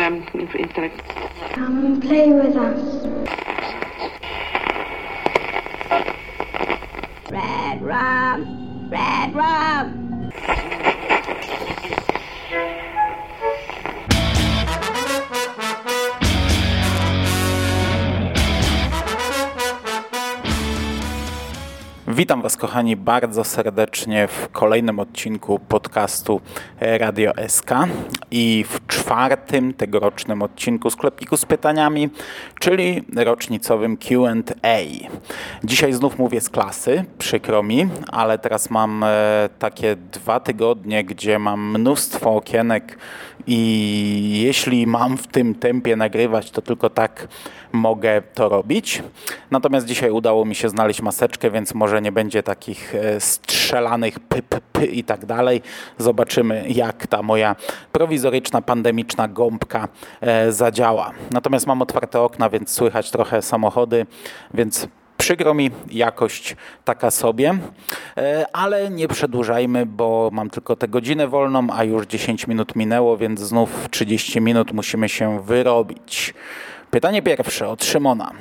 um, instead Come and play with us. Red rum, red rum. Witam Was, kochani, bardzo serdecznie w kolejnym odcinku podcastu Radio SK i w czwartym tegorocznym odcinku sklepiku z pytaniami, czyli rocznicowym QA. Dzisiaj znów mówię z klasy, przykro mi, ale teraz mam e, takie dwa tygodnie, gdzie mam mnóstwo okienek i jeśli mam w tym tempie nagrywać, to tylko tak mogę to robić. Natomiast dzisiaj udało mi się znaleźć maseczkę, więc może nie będzie takich e, strzelanych py, py, py i tak dalej. Zobaczymy, jak ta moja prowizoryczna, pandemiczna gąbka e, zadziała. Natomiast mam otwarte okna, więc słychać trochę samochody, więc Przykro mi, jakość taka sobie, e, ale nie przedłużajmy, bo mam tylko tę godzinę wolną, a już 10 minut minęło, więc znów 30 minut musimy się wyrobić. Pytanie pierwsze od Szymona.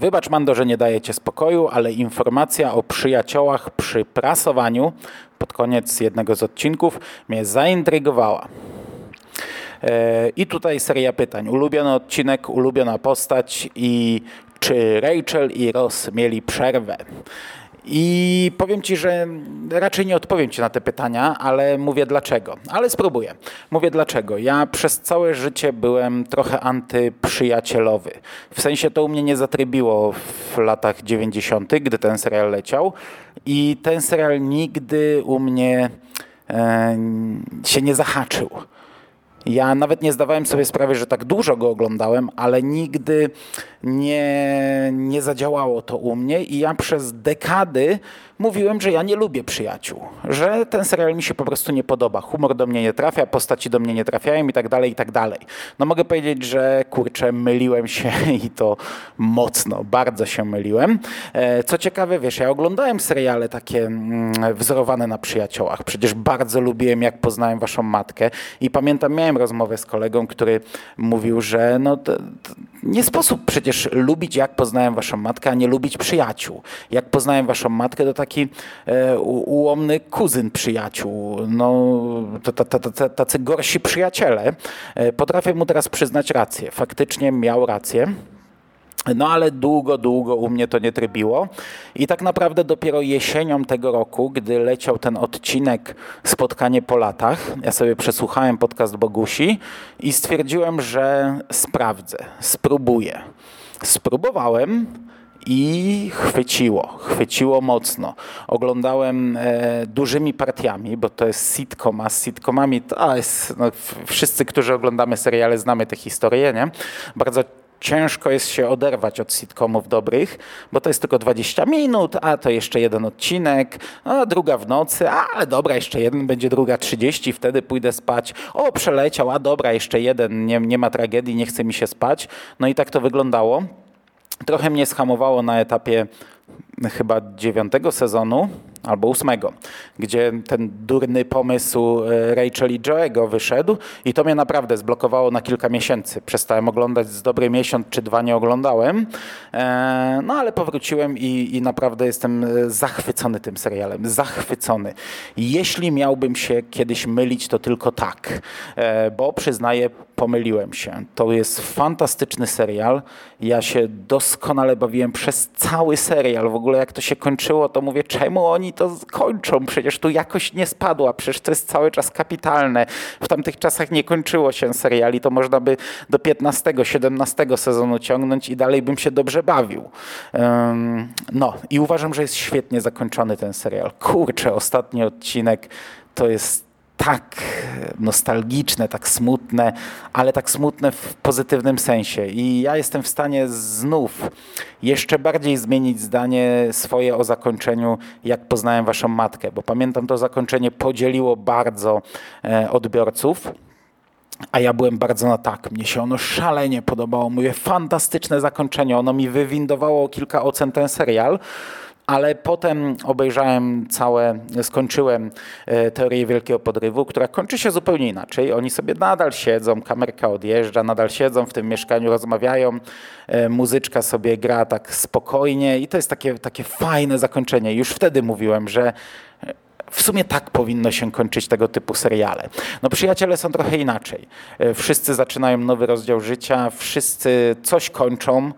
Wybacz, Mando, że nie daję Ci spokoju, ale informacja o przyjaciołach przy prasowaniu pod koniec jednego z odcinków mnie zaintrygowała. E, I tutaj seria pytań. Ulubiony odcinek, ulubiona postać i czy Rachel i Ross mieli przerwę. I powiem Ci, że raczej nie odpowiem Ci na te pytania, ale mówię dlaczego. Ale spróbuję. Mówię dlaczego. Ja przez całe życie byłem trochę antyprzyjacielowy. W sensie to u mnie nie zatrybiło w latach 90., gdy ten serial leciał. I ten serial nigdy u mnie e, się nie zahaczył. Ja nawet nie zdawałem sobie sprawy, że tak dużo go oglądałem, ale nigdy nie, nie zadziałało to u mnie i ja przez dekady mówiłem, że ja nie lubię przyjaciół, że ten serial mi się po prostu nie podoba, humor do mnie nie trafia, postaci do mnie nie trafiają i tak dalej, i tak dalej. No mogę powiedzieć, że kurczę, myliłem się i to mocno, bardzo się myliłem. E, co ciekawe, wiesz, ja oglądałem seriale takie mm, wzorowane na przyjaciołach. Przecież bardzo lubiłem, jak poznałem waszą matkę i pamiętam, miałem rozmowę z kolegą, który mówił, że no to, to nie sposób przecież lubić, jak poznałem waszą matkę, a nie lubić przyjaciół. Jak poznałem waszą matkę, to taki e, ułomny kuzyn przyjaciół, no, tacy gorsi przyjaciele. E, potrafię mu teraz przyznać rację. Faktycznie miał rację. No ale długo, długo u mnie to nie trybiło. I tak naprawdę dopiero jesienią tego roku, gdy leciał ten odcinek Spotkanie po latach, ja sobie przesłuchałem podcast Bogusi i stwierdziłem, że sprawdzę, spróbuję. Spróbowałem i chwyciło, chwyciło mocno. Oglądałem e, dużymi partiami, bo to jest sitcom, a z sitcomami to jest, no, wszyscy, którzy oglądamy seriale, znamy tę historię, nie? Bardzo ciężko jest się oderwać od sitcomów dobrych, bo to jest tylko 20 minut, a to jeszcze jeden odcinek, a druga w nocy, ale dobra, jeszcze jeden, będzie druga 30, wtedy pójdę spać. O, przeleciał, a dobra, jeszcze jeden, nie, nie ma tragedii, nie chce mi się spać. No i tak to wyglądało. Trochę mnie schamowało na etapie chyba dziewiątego sezonu albo ósmego, gdzie ten durny pomysł e, Rachel i Joe'ego wyszedł i to mnie naprawdę zblokowało na kilka miesięcy. Przestałem oglądać z dobry miesiąc czy dwa nie oglądałem, e, no ale powróciłem i, i naprawdę jestem e, zachwycony tym serialem, zachwycony. Jeśli miałbym się kiedyś mylić, to tylko tak, bo przyznaję, pomyliłem się. To jest fantastyczny serial. Ja się doskonale bawiłem przez cały serial. W ogóle jak to się kończyło, to mówię, czemu oni to kończą? Przecież tu jakość nie spadła, przecież to jest cały czas kapitalne. W tamtych czasach nie kończyło się seriali, to można by do 15, 17 sezonu ciągnąć i dalej bym się dobrze bawił. Um, no i uważam, że jest świetnie zakończony ten serial. Kurczę, ostatni odcinek to jest tak nostalgiczne, tak smutne, ale tak smutne w pozytywnym sensie. I ja jestem w stanie znów jeszcze bardziej zmienić zdanie swoje o zakończeniu, jak poznałem waszą matkę, bo pamiętam to zakończenie podzieliło bardzo e, odbiorców. A ja byłem bardzo na tak. Mnie się ono szalenie podobało. Mówię, fantastyczne zakończenie. Ono mi wywindowało kilka ocen ten serial. Ale potem obejrzałem całe, skończyłem e, teorię Wielkiego Podrywu, która kończy się zupełnie inaczej. Oni sobie nadal siedzą, kamerka odjeżdża, nadal siedzą w tym mieszkaniu, rozmawiają, e, muzyczka sobie gra tak spokojnie i to jest takie, takie fajne zakończenie. Już wtedy mówiłem, że w sumie tak powinno się kończyć tego typu seriale. No przyjaciele są trochę inaczej. E, wszyscy zaczynają nowy rozdział życia, wszyscy coś kończą,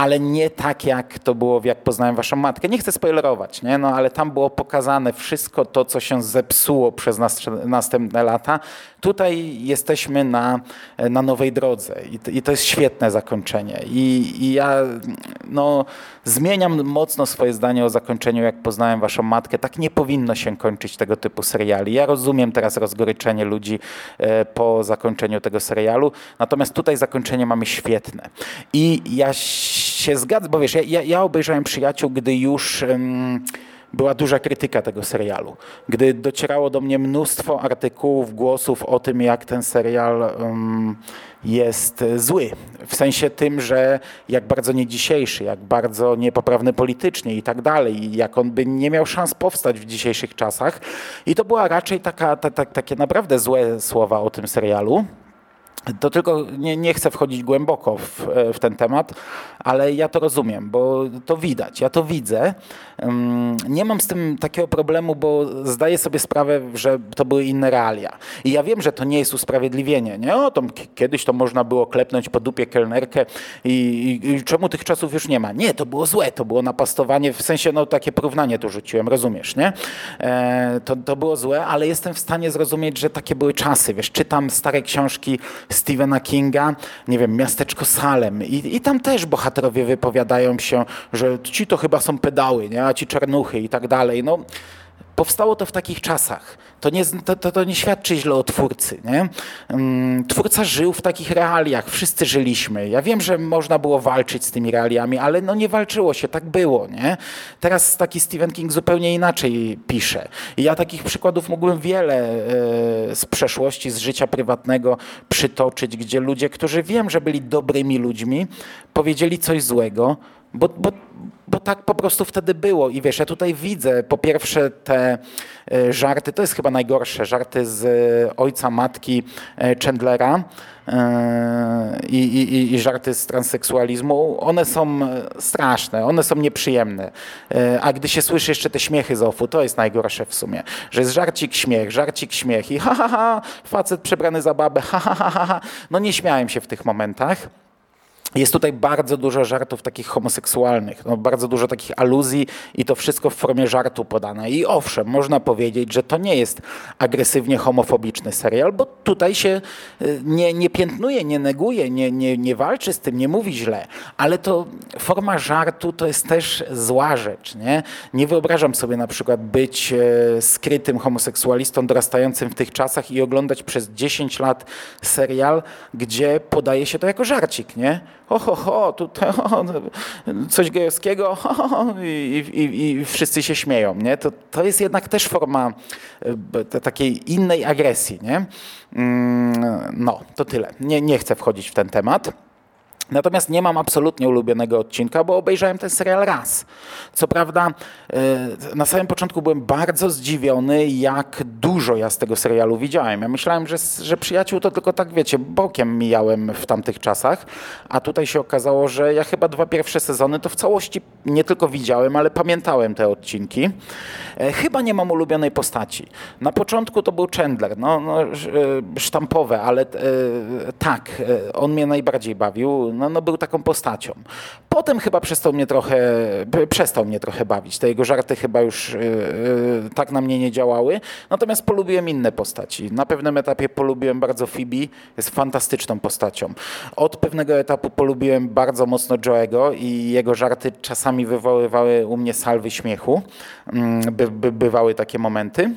ale nie tak, jak to było Jak poznałem waszą matkę. Nie chcę spoilerować, nie? No, ale tam było pokazane wszystko to, co się zepsuło przez następne lata. Tutaj jesteśmy na, na nowej drodze i, i to jest świetne zakończenie. I, I, ja no, zmieniam mocno swoje zdanie o zakończeniu Jak poznałem waszą matkę. Tak nie powinno się kończyć tego typu seriali. Ja rozumiem teraz rozgoryczenie ludzi e, po zakończeniu tego serialu, natomiast tutaj zakończenie mamy świetne. I ja się zgadzam, bo wiesz, ja, ja obejrzałem Przyjaciół, gdy już... Um, była duża krytyka tego serialu. Gdy docierało do mnie mnóstwo artykułów, głosów o tym, jak ten serial um, jest zły. W sensie tym, że jak bardzo nie dzisiejszy, jak bardzo niepoprawny politycznie i tak dalej, jak on by nie miał szans powstać w dzisiejszych czasach. I to była raczej taka, ta, ta, takie naprawdę złe słowa o tym serialu. To tylko nie, nie chcę wchodzić głęboko w, w, ten temat, ale ja to rozumiem, bo to widać, ja to widzę. Nie mam z tym takiego problemu, bo zdaję sobie sprawę, że to były inne realia. I ja wiem, że to nie jest usprawiedliwienie. Nie? O, to kiedyś to można było klepnąć po dupie kelnerkę i, i, i, czemu tych czasów już nie ma? Nie, to było złe, to było napastowanie, w sensie no takie porównanie tu rzuciłem, rozumiesz, nie? E, to, to było złe, ale jestem w stanie zrozumieć, że takie były czasy. Wiesz, czytam stare książki Stephena Kinga, nie wiem, Miasteczko Salem i, i tam też bohaterowie wypowiadają się, że ci to chyba są pedały, nie? a ci czarnuchy i tak dalej. No, powstało to w takich czasach. To nie, to, to, to nie świadczy źle o twórcy. Nie? Mm, twórca żył w takich realiach, wszyscy żyliśmy. Ja wiem, że można było walczyć z tymi realiami, ale no nie walczyło się, tak było. Nie? Teraz taki Stephen King zupełnie inaczej pisze. I ja takich przykładów mógłbym wiele e, z przeszłości, z życia prywatnego przytoczyć, gdzie ludzie, którzy wiem, że byli dobrymi ludźmi, powiedzieli coś złego, bo, bo, bo tak po prostu wtedy było. I wiesz, ja tutaj widzę po pierwsze te e, żarty, to jest chyba najgorsze, żarty z e, ojca, matki e, Chandlera i, i, i żarty z transseksualizmu. One są straszne, one są nieprzyjemne. A gdy się słyszy jeszcze te śmiechy z ofu, to jest najgorsze w sumie. Że jest żarcik, śmiech, żarcik, śmiech i ha, ha, ha, facet przebrany za babę, ha, ha, ha, ha. No nie śmiałem się w tych momentach. Jest tutaj bardzo dużo żartów takich homoseksualnych, no bardzo dużo takich aluzji i to wszystko w formie żartu podane. I owszem, można powiedzieć, że to nie jest agresywnie homofobiczny serial, bo tutaj się y, nie, nie piętnuje, nie neguje, nie, nie, nie walczy z tym, nie mówi źle, ale to forma żartu to jest też zła rzecz. Nie, nie wyobrażam sobie na przykład być e, skrytym homoseksualistą dorastającym w tych czasach i oglądać przez 10 lat serial, gdzie podaje się to jako żarcik, nie? Ho, ho, ho, tutaj ho, coś gejowskiego ho, ho, i, i, i, wszyscy się śmieją. Nie? To, to jest jednak też forma e, takiej innej agresji. Nie? Mm, no, to tyle. Nie, nie chcę wchodzić w ten temat. Natomiast nie mam absolutnie ulubionego odcinka, bo obejrzałem ten serial raz. Co prawda, e, na samym początku byłem bardzo zdziwiony, jak dużo ja z tego serialu widziałem. Ja myślałem, że, że przyjaciół to tylko tak, wiecie, bokiem mijałem w tamtych czasach, a tutaj się okazało, że ja chyba dwa pierwsze sezony to w całości nie tylko widziałem, ale pamiętałem te odcinki. E, chyba nie mam ulubionej postaci. Na początku to był Chandler, no, no e, sztampowe, ale tak, on mnie najbardziej bawił no, no był taką postacią. Potem chyba przestał mnie trochę, przestał mnie trochę bawić. Te jego żarty chyba już yy, tak na mnie nie działały. Natomiast polubiłem inne postaci. Na pewnym etapie polubiłem bardzo Phoebe, jest fantastyczną postacią. Od pewnego etapu polubiłem bardzo mocno Joe'ego i jego żarty czasami wywoływały u mnie salwy śmiechu. By, by, bywały takie momenty.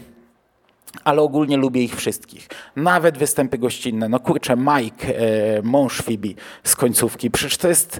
Ale ogólnie lubię ich wszystkich. Nawet występy gościnne. No kurczę, Mike, e, mąż Phoebe z końcówki, przecież to jest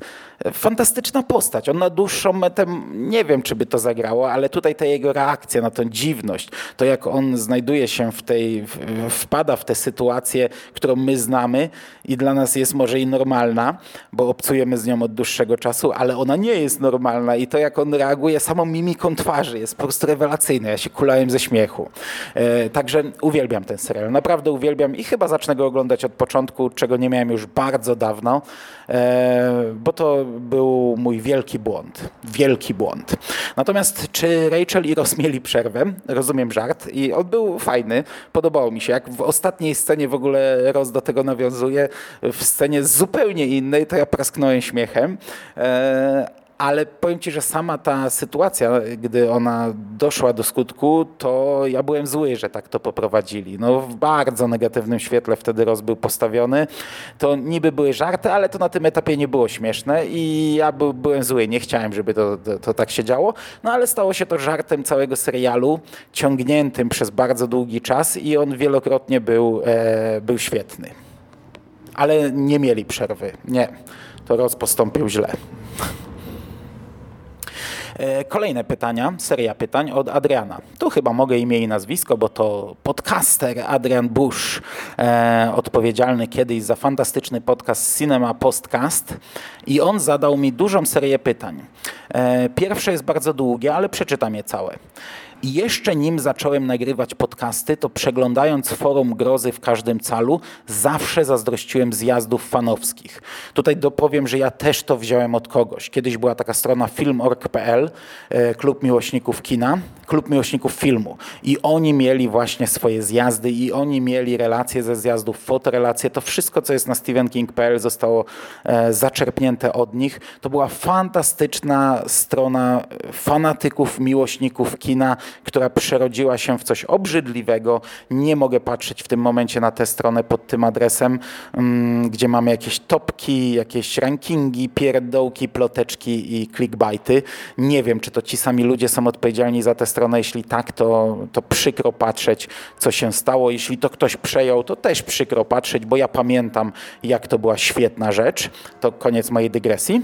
fantastyczna postać. On na dłuższą metę, nie wiem, czy by to zagrało, ale tutaj ta jego reakcja na tę dziwność, to jak on znajduje się w tej, wpada w tę sytuację, którą my znamy i dla nas jest może i normalna, bo obcujemy z nią od dłuższego czasu, ale ona nie jest normalna i to jak on reaguje samą mimiką twarzy jest po prostu rewelacyjne. Ja się kulałem ze śmiechu. E, także uwielbiam ten serial. Naprawdę uwielbiam i chyba zacznę go oglądać od początku, czego nie miałem już bardzo dawno, e, bo to był mój wielki błąd. Wielki błąd. Natomiast czy Rachel i Ross mieli przerwę? Rozumiem żart i on był fajny. Podobało mi się. Jak w ostatniej scenie w ogóle Ross do tego nawiązuje, w scenie zupełnie innej, to ja prasknąłem śmiechem. Ale powiem Ci, że sama ta sytuacja, gdy ona doszła do skutku, to ja byłem zły, że tak to poprowadzili. No w bardzo negatywnym świetle wtedy roz był postawiony. To niby były żarty, ale to na tym etapie nie było śmieszne i ja by, byłem zły, nie chciałem, żeby to, to, to, tak się działo. No ale stało się to żartem całego serialu, ciągniętym przez bardzo długi czas i on wielokrotnie był, e, był świetny. Ale nie mieli przerwy. Nie, to roz postąpił źle. E, kolejne pytania, seria pytań od Adriana. Tu chyba mogę imię i nazwisko, bo to podcaster Adrian Bush, e, odpowiedzialny kiedyś za fantastyczny podcast Cinema Postcast i on zadał mi dużą serię pytań. E, pierwsze jest bardzo długie, ale przeczytam je całe. I jeszcze nim zacząłem nagrywać podcasty, to przeglądając forum grozy w każdym calu, zawsze zazdrościłem zjazdów fanowskich. Tutaj dopowiem, że ja też to wziąłem od kogoś. Kiedyś była taka strona film.org.pl, e, klub miłośników kina, klub miłośników filmu. I oni mieli właśnie swoje zjazdy i oni mieli relacje ze zjazdów, fotorelacje. To wszystko, co jest na stephenking.pl zostało e, zaczerpnięte od nich. To była fantastyczna strona fanatyków, miłośników kina, która przerodziła się w coś obrzydliwego. Nie mogę patrzeć w tym momencie na tę stronę pod tym adresem, mm, gdzie mamy jakieś topki, jakieś rankingi, pierdołki, ploteczki i clickbaity. Nie wiem, czy to ci sami ludzie są odpowiedzialni za tę stronę. Jeśli tak, to, to przykro patrzeć, co się stało. Jeśli to ktoś przejął, to też przykro patrzeć, bo ja pamiętam, jak to była świetna rzecz. To koniec mojej dygresji.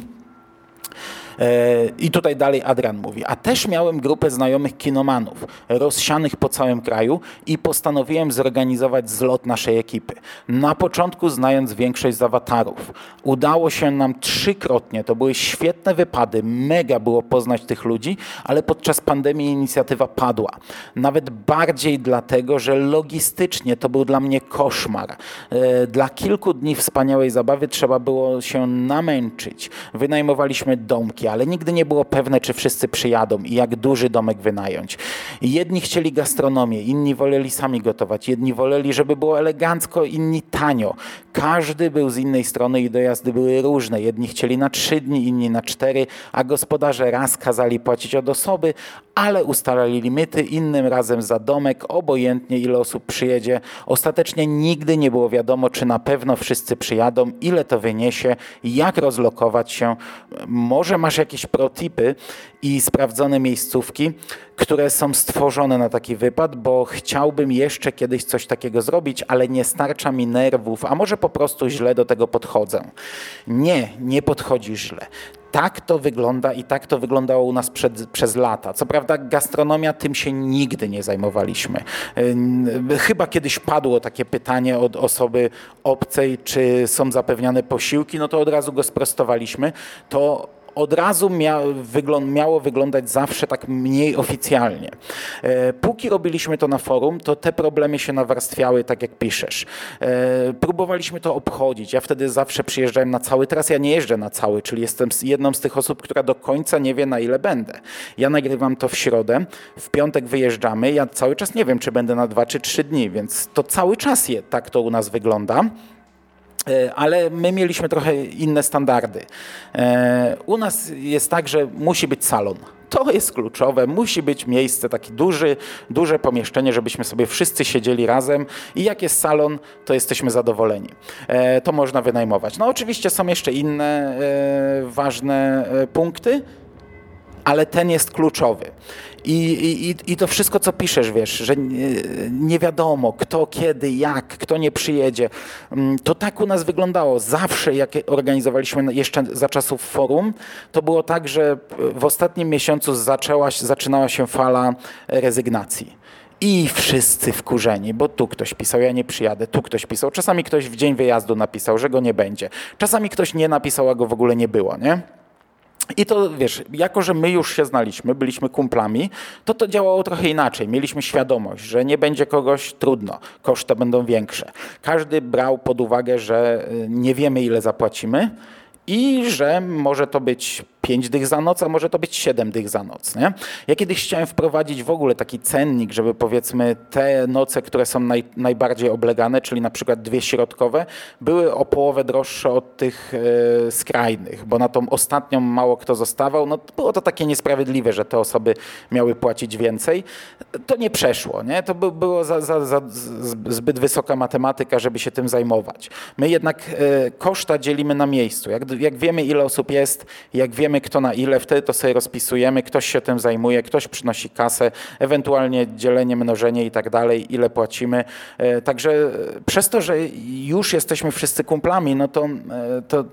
E, I tutaj dalej Adrian mówi, a też miałem grupę znajomych kinomanów, rozsianych po całym kraju i postanowiłem zorganizować zlot naszej ekipy. Na początku znając większość z awatarów. Udało się nam trzykrotnie, to były świetne wypady, mega było poznać tych ludzi, ale podczas pandemii inicjatywa padła. Nawet bardziej dlatego, że logistycznie to był dla mnie koszmar. E, dla kilku dni wspaniałej zabawy trzeba było się namęczyć. Wynajmowaliśmy domki, ale nigdy nie było pewne, czy wszyscy przyjadą i jak duży domek wynająć. Jedni chcieli gastronomię, inni woleli sami gotować, jedni woleli, żeby było elegancko, inni tanio. Każdy był z innej strony i dojazdy były różne. Jedni chcieli na trzy dni, inni na cztery, a gospodarze raz kazali płacić od osoby, ale ustalali limity, innym razem za domek, obojętnie ile osób przyjedzie. Ostatecznie nigdy nie było wiadomo, czy na pewno wszyscy przyjadą, ile to wyniesie, jak rozlokować się. Może masz jakieś protipy i sprawdzone miejscówki, które są stworzone na taki wypad, bo chciałbym jeszcze kiedyś coś takiego zrobić, ale nie starcza mi nerwów, a może po prostu źle do tego podchodzę. Nie, nie podchodzi źle. Tak to wygląda i tak to wyglądało u nas przed, przez lata. Co prawda gastronomia tym się nigdy nie zajmowaliśmy. Chyba kiedyś padło takie pytanie od osoby obcej, czy są zapewniane posiłki, no to od razu go sprostowaliśmy. To od razu mia, miało wyglądać zawsze tak mniej oficjalnie. E, póki robiliśmy to na forum, to te problemy się nawarstwiały, tak jak piszesz. E, próbowaliśmy to obchodzić. Ja wtedy zawsze przyjeżdżałem na cały, teraz ja nie jeżdżę na cały, czyli jestem jedną z tych osób, która do końca nie wie, na ile będę. Ja nagrywam to w środę, w piątek wyjeżdżamy, ja cały czas nie wiem, czy będę na dwa czy trzy dni, więc to cały czas je, tak to u nas wygląda. E, ale my mieliśmy trochę inne standardy. E, u nas jest tak, że musi być salon. To jest kluczowe. Musi być miejsce, taki duży, duże pomieszczenie, żebyśmy sobie wszyscy siedzieli razem i jak jest salon, to jesteśmy zadowoleni. E, to można wynajmować. No oczywiście są jeszcze inne ważne punkty, ale ten jest kluczowy. I, i, I to wszystko, co piszesz, wiesz, że nie, nie, wiadomo kto, kiedy, jak, kto nie przyjedzie. Mm, to tak u nas wyglądało. Zawsze, jak organizowaliśmy jeszcze za czasów forum, to było tak, że w ostatnim miesiącu zaczęła, zaczynała się fala rezygnacji. I wszyscy wkurzeni, bo tu ktoś pisał, ja nie przyjadę, tu ktoś pisał. Czasami ktoś w dzień wyjazdu napisał, że go nie będzie. Czasami ktoś nie napisał, a go w ogóle nie było, nie? I to wiesz, jako że my już się znaliśmy, byliśmy kumplami, to to działało trochę inaczej. Mieliśmy świadomość, że nie będzie kogoś trudno, koszty będą większe. Każdy brał pod uwagę, że y, nie wiemy ile zapłacimy i że może to być 5 dych za noc, a może to być 7 dych za noc. Nie? Ja kiedyś chciałem wprowadzić w ogóle taki cennik, żeby powiedzmy te noce, które są naj, najbardziej oblegane, czyli na przykład dwie środkowe, były o połowę droższe od tych e, skrajnych, bo na tą ostatnią mało kto zostawał. No, było to takie niesprawiedliwe, że te osoby miały płacić więcej. To nie przeszło. Nie? To by, było za, za, za zbyt wysoka matematyka, żeby się tym zajmować. My jednak e, koszta dzielimy na miejscu. Jak, jak wiemy, ile osób jest, jak wiemy, wiemy kto na ile, wtedy to sobie rozpisujemy, ktoś się tym zajmuje, ktoś przynosi kasę, ewentualnie dzielenie, mnożenie i tak dalej, ile płacimy. E, także przez to, że już jesteśmy wszyscy kumplami, no to, e, to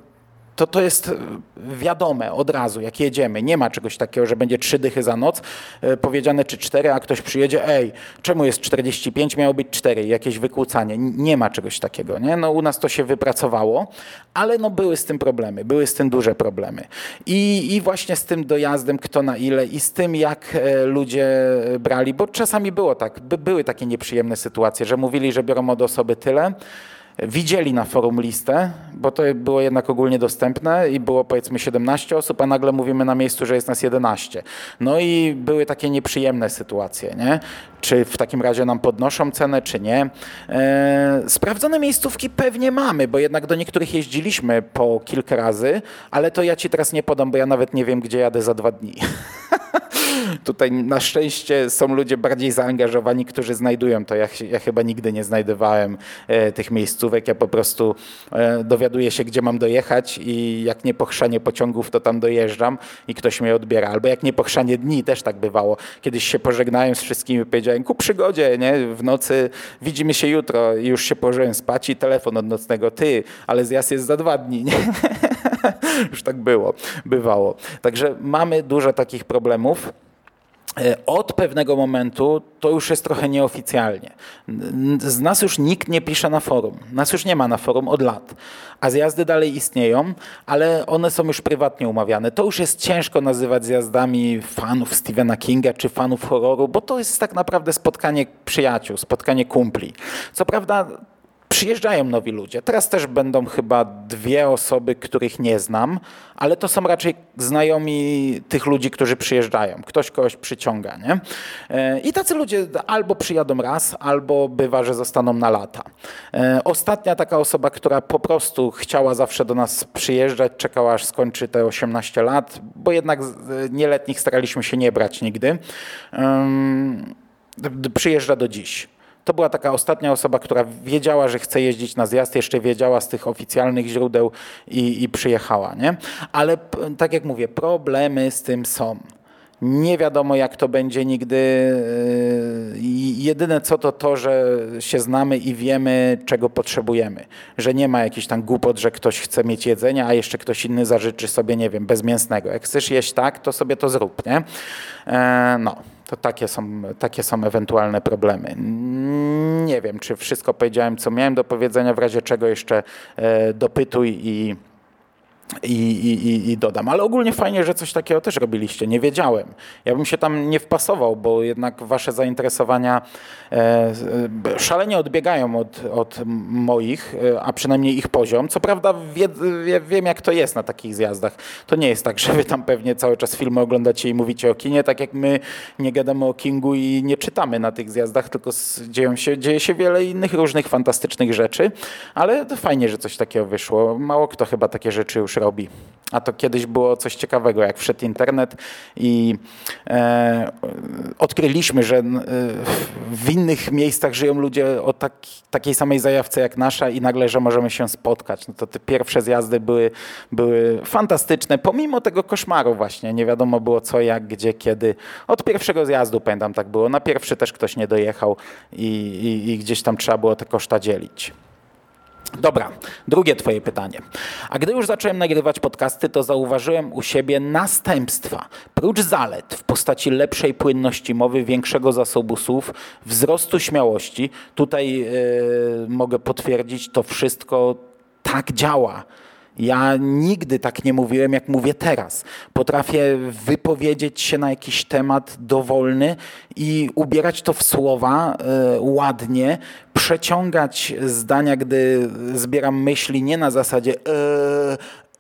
to to jest wiadome od razu, jak jedziemy. Nie ma czegoś takiego, że będzie trzy dychy za noc e, powiedziane, czy cztery, a ktoś przyjedzie, ej, czemu jest 45, miało być cztery, jakieś wykłócanie. Nie ma czegoś takiego. Nie? No, u nas to się wypracowało, ale no, były z tym problemy, były z tym duże problemy. I, I właśnie z tym dojazdem, kto na ile i z tym, jak e, ludzie brali, bo czasami było tak, by, były takie nieprzyjemne sytuacje, że mówili, że biorą od osoby tyle, widzieli na forum listę, bo to było jednak ogólnie dostępne i było powiedzmy 17 osób, a nagle mówimy na miejscu, że jest nas 11. No i były takie nieprzyjemne sytuacje, nie? Czy w takim razie nam podnoszą cenę, czy nie. E, sprawdzone miejscówki pewnie mamy, bo jednak do niektórych jeździliśmy po kilka razy, ale to ja ci teraz nie podam, bo ja nawet nie wiem, gdzie jadę za dwa dni. Tutaj na szczęście są ludzie bardziej zaangażowani, którzy znajdują to. Ja, ja chyba nigdy nie znajdowałem e, tych miejscówek. Ja po prostu e, dowiaduję się, gdzie mam dojechać i jak nie pochrzanie pociągów, to tam dojeżdżam i ktoś mnie odbiera. Albo jak nie pochrzanie dni, też tak bywało. Kiedyś się pożegnałem z wszystkimi, powiedziałem ku przygodzie, nie? w nocy widzimy się jutro i już się położyłem spać i telefon od nocnego, ty, ale zjazd jest za dwa dni. Nie? już tak było, bywało. Także mamy dużo takich problemów. E, od pewnego momentu to już jest trochę nieoficjalnie. Z nas już nikt nie pisze na forum. Nas już nie ma na forum od lat. A zjazdy dalej istnieją, ale one są już prywatnie umawiane. To już jest ciężko nazywać zjazdami fanów Stephena Kinga czy fanów horroru, bo to jest tak naprawdę spotkanie przyjaciół, spotkanie kumpli. Co prawda przyjeżdżają nowi ludzie. Teraz też będą chyba dwie osoby, których nie znam, ale to są raczej znajomi tych ludzi, którzy przyjeżdżają. Ktoś kogoś przyciąga. Nie? E, I tacy ludzie albo przyjadą raz, albo bywa, że zostaną na lata. E, ostatnia taka osoba, która po prostu chciała zawsze do nas przyjeżdżać, czekała aż skończy te 18 lat, bo jednak nieletnich staraliśmy się nie brać nigdy, przyjeżdża do dziś. To była taka ostatnia osoba, która wiedziała, że chce jeździć na zjazd, jeszcze wiedziała z tych oficjalnych źródeł i, i przyjechała. Nie? Ale tak jak mówię, problemy z tym są. Nie wiadomo, jak to będzie nigdy. Yy, jedyne co to to, że się znamy i wiemy, czego potrzebujemy. Że nie ma jakichś tam głupot, że ktoś chce mieć jedzenie, a jeszcze ktoś inny zażyczy sobie, nie wiem, bezmięsnego. Jak chcesz jeść tak, to sobie to zrób, nie? E, no. To takie są, takie są ewentualne problemy. Nie wiem, czy wszystko powiedziałem, co miałem do powiedzenia, w razie czego jeszcze e, dopytuj i i, i, I, dodam. Ale ogólnie fajnie, że coś takiego też robiliście. Nie wiedziałem. Ja bym się tam nie wpasował, bo jednak wasze zainteresowania e, szalenie odbiegają od, od moich, e, a przynajmniej ich poziom. Co prawda wie, wie, wiem, jak to jest na takich zjazdach. To nie jest tak, że wy tam pewnie cały czas filmy oglądacie i mówicie o kinie, tak jak my nie gadamy o Kingu i nie czytamy na tych zjazdach, tylko dzieją się, dzieje się wiele innych różnych fantastycznych rzeczy. Ale to fajnie, że coś takiego wyszło. Mało kto chyba takie rzeczy już robi. A to kiedyś było coś ciekawego, jak wszedł internet i e, odkryliśmy, że e, w innych miejscach żyją ludzie o tak, takiej samej zajawce jak nasza i nagle, że możemy się spotkać. No to te pierwsze zjazdy były, były fantastyczne, pomimo tego koszmaru właśnie. Nie wiadomo było co, jak, gdzie, kiedy. Od pierwszego zjazdu pamiętam tak było. Na pierwszy też ktoś nie dojechał i, i, i gdzieś tam trzeba było te koszta dzielić. Dobra, drugie Twoje pytanie. A gdy już zacząłem nagrywać podcasty, to zauważyłem u siebie następstwa. Prócz zalet w postaci lepszej płynności mowy, większego zasobu słów, wzrostu śmiałości, tutaj yy, mogę potwierdzić, to wszystko tak działa. Ja nigdy tak nie mówiłem, jak mówię teraz. Potrafię wypowiedzieć się na jakiś temat dowolny i ubierać to w słowa y, ładnie, przeciągać zdania, gdy zbieram myśli nie na zasadzie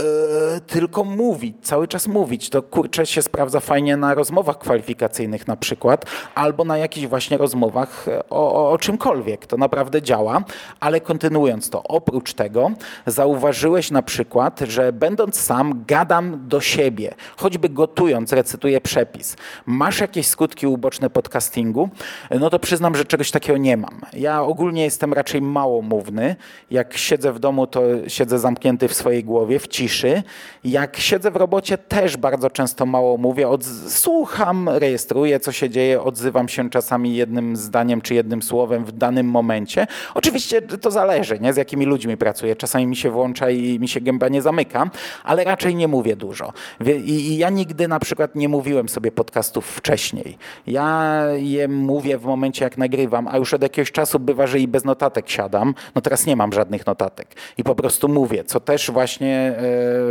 e, e, tylko mówić, cały czas mówić. To kurczę się sprawdza fajnie na rozmowach kwalifikacyjnych na przykład, albo na jakichś właśnie rozmowach o, o, o czymkolwiek. To naprawdę działa, ale kontynuując to, oprócz tego zauważyłeś na przykład, że będąc sam gadam do siebie, choćby gotując, recytuję przepis. Masz jakieś skutki uboczne podcastingu? No to przyznam, że czegoś takiego nie mam. Ja ogólnie jestem raczej małomówny. Jak siedzę w domu, to siedzę zamknięty w swojej głowie, w ciszy. Jak siedzę w robocie, też bardzo często mało mówię. Słucham, rejestruję, co się dzieje, odzywam się czasami jednym zdaniem czy jednym słowem w danym momencie. Oczywiście to zależy, nie? z jakimi ludźmi pracuję. Czasami mi się włącza i mi się gęba nie zamyka, ale raczej nie mówię dużo. I ja nigdy na przykład nie mówiłem sobie podcastów wcześniej. Ja je mówię w momencie, jak nagrywam, a już od jakiegoś czasu bywa, że i bez notatek siadam. No teraz nie mam żadnych notatek i po prostu mówię, co też właśnie e,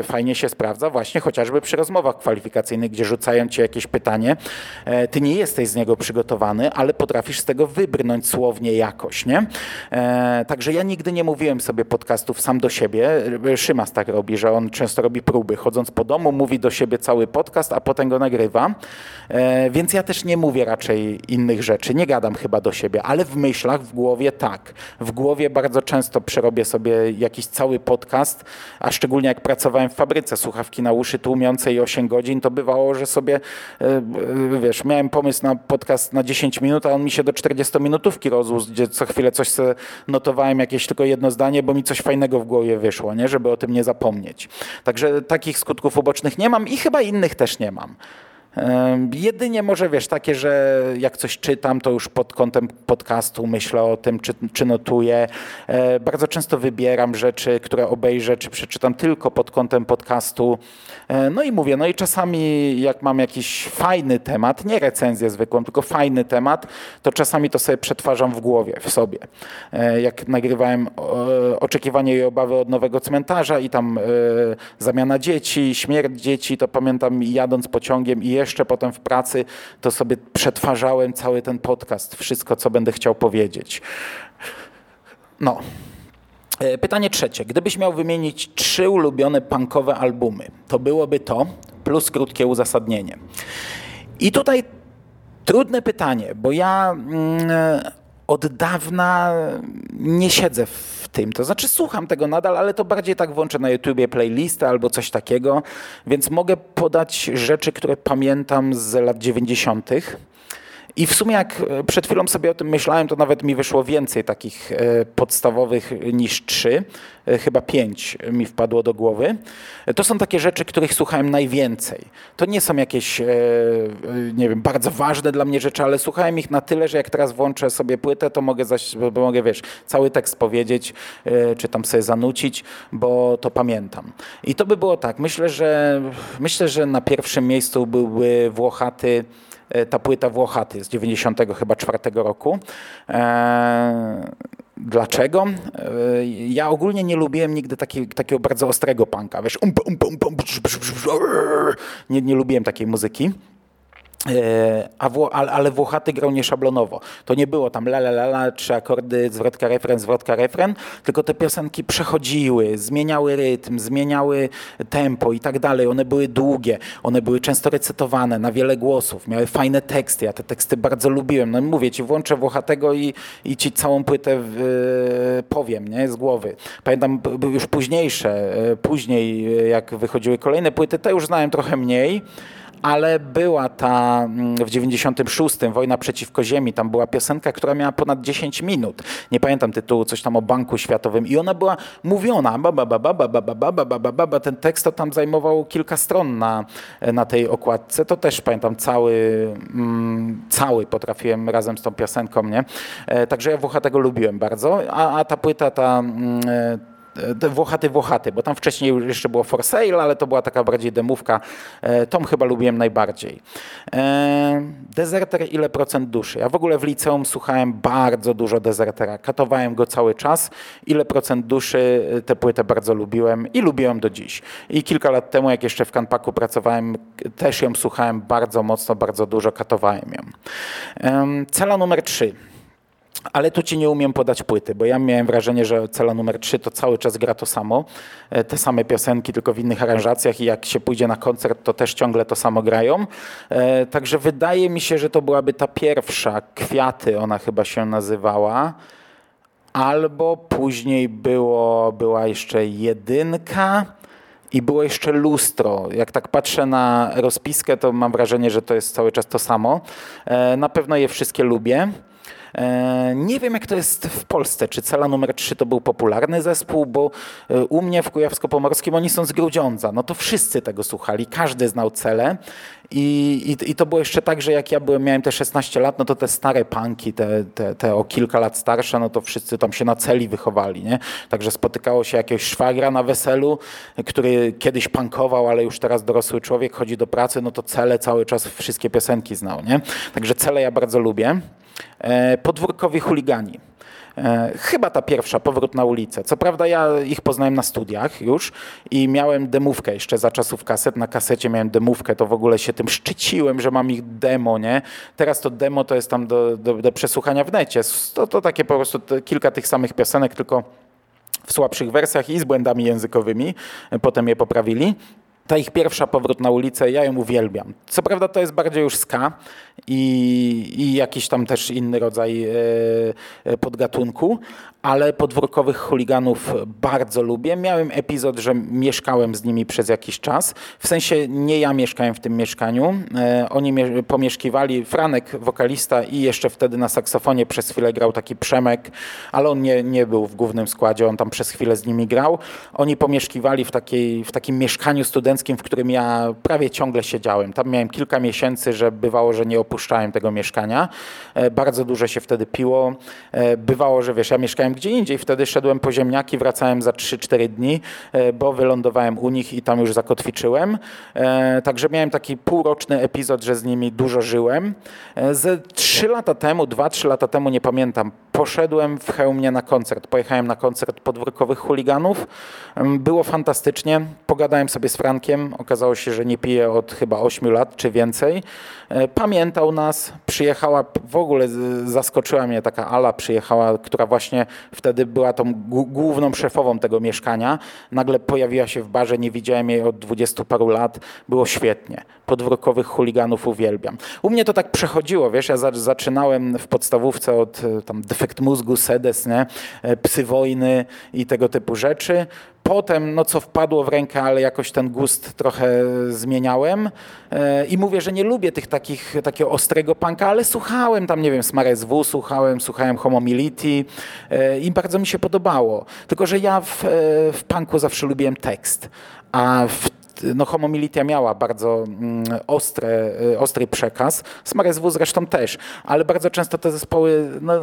fajnie się sprawdza, właśnie chociażby przy rozmowach kwalifikacyjnych, gdzie rzucają ci jakieś pytanie, e, ty nie jesteś z niego przygotowany, ale potrafisz z tego wybrnąć słownie jakoś, nie? E, także ja nigdy nie mówiłem sobie podcastów sam do siebie. Szymas tak robi, że on często robi próby. Chodząc po domu, mówi do siebie cały podcast, a potem go nagrywa. E, więc ja też nie mówię raczej innych rzeczy. Nie gadam chyba do siebie, ale w myślach, w głowie tak. W głowie bardzo często przerobię sobie jakiś cały podcast, a szczególnie jak pracowałem w fabryce słuchawki na uszy tłumiącej 8 godzin, to bywało, że sobie, e, wiesz, miałem pomysł na podcast na 10 minut, a on mi się do 40 minutówki rozłóż, gdzie co chwilę coś notowałem, jakieś tylko jedno zdanie, bo mi coś fajnego w głowie wyszło, nie? żeby o tym nie zapomnieć. Także takich skutków ubocznych nie mam i chyba innych też nie mam. Jedynie może wiesz, takie, że jak coś czytam, to już pod kątem podcastu myślę o tym, czy, czy notuję. E, bardzo często wybieram rzeczy, które obejrzę, czy przeczytam tylko pod kątem podcastu. E, no i mówię, no i czasami jak mam jakiś fajny temat, nie recenzję zwykłą, tylko fajny temat, to czasami to sobie przetwarzam w głowie, w sobie. E, jak nagrywałem oczekiwanie i obawy od nowego cmentarza i tam zamiana dzieci, śmierć dzieci, to pamiętam jadąc pociągiem i jeszcze potem w pracy, to sobie przetwarzałem cały ten podcast, wszystko, co będę chciał powiedzieć. No. E, pytanie trzecie. Gdybyś miał wymienić trzy ulubione punkowe albumy, to byłoby to plus krótkie uzasadnienie. I tutaj trudne pytanie, bo ja mm, od dawna nie siedzę w tym. To znaczy słucham tego nadal, ale to bardziej tak włączę na YouTubie playlistę albo coś takiego, więc mogę podać rzeczy, które pamiętam z lat 90. I w sumie jak e, przed chwilą sobie o tym myślałem, to nawet mi wyszło więcej takich e, podstawowych niż trzy, e, chyba pięć mi wpadło do głowy. To są takie rzeczy, których słuchałem najwięcej. To nie są jakieś, nie wiem, bardzo ważne dla mnie rzeczy, ale słuchałem ich na tyle, że jak teraz włączę sobie płytę, to mogę, zaś, mogę wiesz, cały tekst powiedzieć, czy tam sobie zanucić, bo to pamiętam. I to by było tak. Myślę, że myślę, że na pierwszym miejscu byłby Włochaty ta płyta Włochaty z 90 chyba czwartego roku. E, dlaczego? E, ja ogólnie nie lubiłem nigdy taki, takiego bardzo ostrego punka. Wiesz, um, um, um, nie, nie lubiłem takiej muzyki. E, a ale Włochaty grał nieszablonowo. To nie było tam la la la la, trzy akordy, zwrotka refren, zwrotka refren, tylko te piosenki przechodziły, zmieniały rytm, zmieniały tempo i tak dalej. One były długie, one były często recytowane na wiele głosów, miały fajne teksty. Ja te teksty bardzo lubiłem. No mówię ci, włączę Włochatego i, i ci całą płytę w, e, powiem, nie, z głowy. Pamiętam już późniejsze, e, później jak wychodziły kolejne płyty, to już znałem trochę mniej ale była ta mm, w 96 Wojna przeciwko Ziemi, tam była piosenka, która miała ponad 10 minut. Nie pamiętam tytułu, coś tam o Banku Światowym i ona była mówiona, ba, ba, ba, ba, ba, ba, ba, ba, ba, ba, ba. ten tekst to tam zajmował kilka stron na, na tej okładce. To też pamiętam cały, mm, cały potrafiłem razem z tą piosenką, nie? Także ja Włocha tego lubiłem bardzo, a, a ta płyta, ta E, Włochaty Włochaty, bo tam wcześniej jeszcze było For Sale, ale to była taka bardziej demówka. E, Tom chyba lubiłem najbardziej. E, Deserter ile procent duszy? Ja w ogóle w liceum słuchałem bardzo dużo Desertera. Katowałem go cały czas. Ile procent duszy tę płytę bardzo lubiłem i lubiłem do dziś. I kilka lat temu, jak jeszcze w Kanpaku pracowałem, też ją słuchałem bardzo mocno, bardzo dużo, katowałem ją. Cela numer 3. Ale tu ci nie umiem podać płyty, bo ja miałem wrażenie, że cela numer 3 to cały czas gra to samo, e, te same piosenki, tylko w innych aranżacjach i jak się pójdzie na koncert, to też ciągle to samo grają. E, także wydaje mi się, że to byłaby ta pierwsza, Kwiaty ona chyba się nazywała, albo później było, była jeszcze jedynka, i było jeszcze lustro. Jak tak patrzę na rozpiskę, to mam wrażenie, że to jest cały czas to samo. E, na pewno je wszystkie lubię. E, nie wiem, jak to jest w Polsce. Czy cela numer 3 to był popularny zespół, bo e, u mnie w Kujawsko-Pomorskim oni są z Grudziądza. No to wszyscy tego słuchali, każdy znał celę. I, i, I, to było jeszcze tak, że jak ja byłem, miałem te 16 lat, no to te stare panki, te, te, te o kilka lat starsze, no to wszyscy tam się na celi wychowali, nie? Także spotykało się jakiegoś szwagra na weselu, który kiedyś pankował, ale już teraz dorosły człowiek chodzi do pracy, no to cele cały czas wszystkie piosenki znał, nie? Także cele ja bardzo lubię. E, podwórkowi chuligani. E, chyba ta pierwsza, powrót na ulicę. Co prawda ja ich poznałem na studiach już i miałem demówkę jeszcze za czasów kaset. Na kasecie miałem demówkę, to w ogóle się tym szczyciłem, że mam ich demo, nie? Teraz to demo to jest tam do, do, do przesłuchania w necie. To, to takie po prostu kilka tych samych piosenek, tylko w słabszych wersjach i z błędami językowymi. Potem je poprawili ta ich pierwsza powrót na ulicę, ja ją uwielbiam. Co prawda to jest bardziej już ska i, i jakiś tam też inny rodzaj e, e, podgatunku, ale podwórkowych chuliganów bardzo lubię. Miałem epizod, że mieszkałem z nimi przez jakiś czas. W sensie nie ja mieszkałem w tym mieszkaniu. E, oni pomieszkiwali, Franek, wokalista i jeszcze wtedy na saksofonie przez chwilę grał taki Przemek, ale on nie, nie był w głównym składzie, on tam przez chwilę z nimi grał. Oni pomieszkiwali w, takiej, w takim mieszkaniu studenckim, w którym ja prawie ciągle siedziałem. Tam miałem kilka miesięcy, że bywało, że nie opuszczałem tego mieszkania. E, bardzo dużo się wtedy piło. E, bywało, że wiesz, ja mieszkałem gdzie indziej. Wtedy szedłem po ziemniaki, wracałem za 3-4 dni, e, bo wylądowałem u nich i tam już zakotwiczyłem. Także miałem taki półroczny epizod, że z nimi dużo żyłem. Ze 3 lata temu, 2-3 lata temu, nie pamiętam, poszedłem w Chełmie na koncert. Pojechałem na koncert podwórkowych chuliganów. Było fantastycznie. Pogadałem sobie z Frankiem. Okazało się, że nie pije od chyba 8 lat czy więcej. Pamiętał nas. Przyjechała, w ogóle zaskoczyła mnie taka Ala, przyjechała, która właśnie wtedy była tą główną szefową tego mieszkania. Nagle pojawiła się w barze, nie widziałem jej od dwudziestu paru lat. Było świetnie. Podwórkowych chuliganów uwielbiam. U mnie to tak przechodziło, wiesz, ja zaczynałem w podstawówce od e, tam defekt mózgu, sedes, nie? E, psy wojny i tego typu rzeczy. Potem, no co wpadło w rękę, ale jakoś ten gust trochę zmieniałem e, i mówię, że nie lubię tych takich, takiego ostrego punka, ale słuchałem tam, nie wiem, Smares W, słuchałem, słuchałem Homomility e, i bardzo mi się podobało. Tylko, że ja w, e, w punku zawsze lubiłem tekst, a w no Homo Militia miała bardzo mm, ostre, y, ostry przekaz, Smares W zresztą też, ale bardzo często te zespoły, no,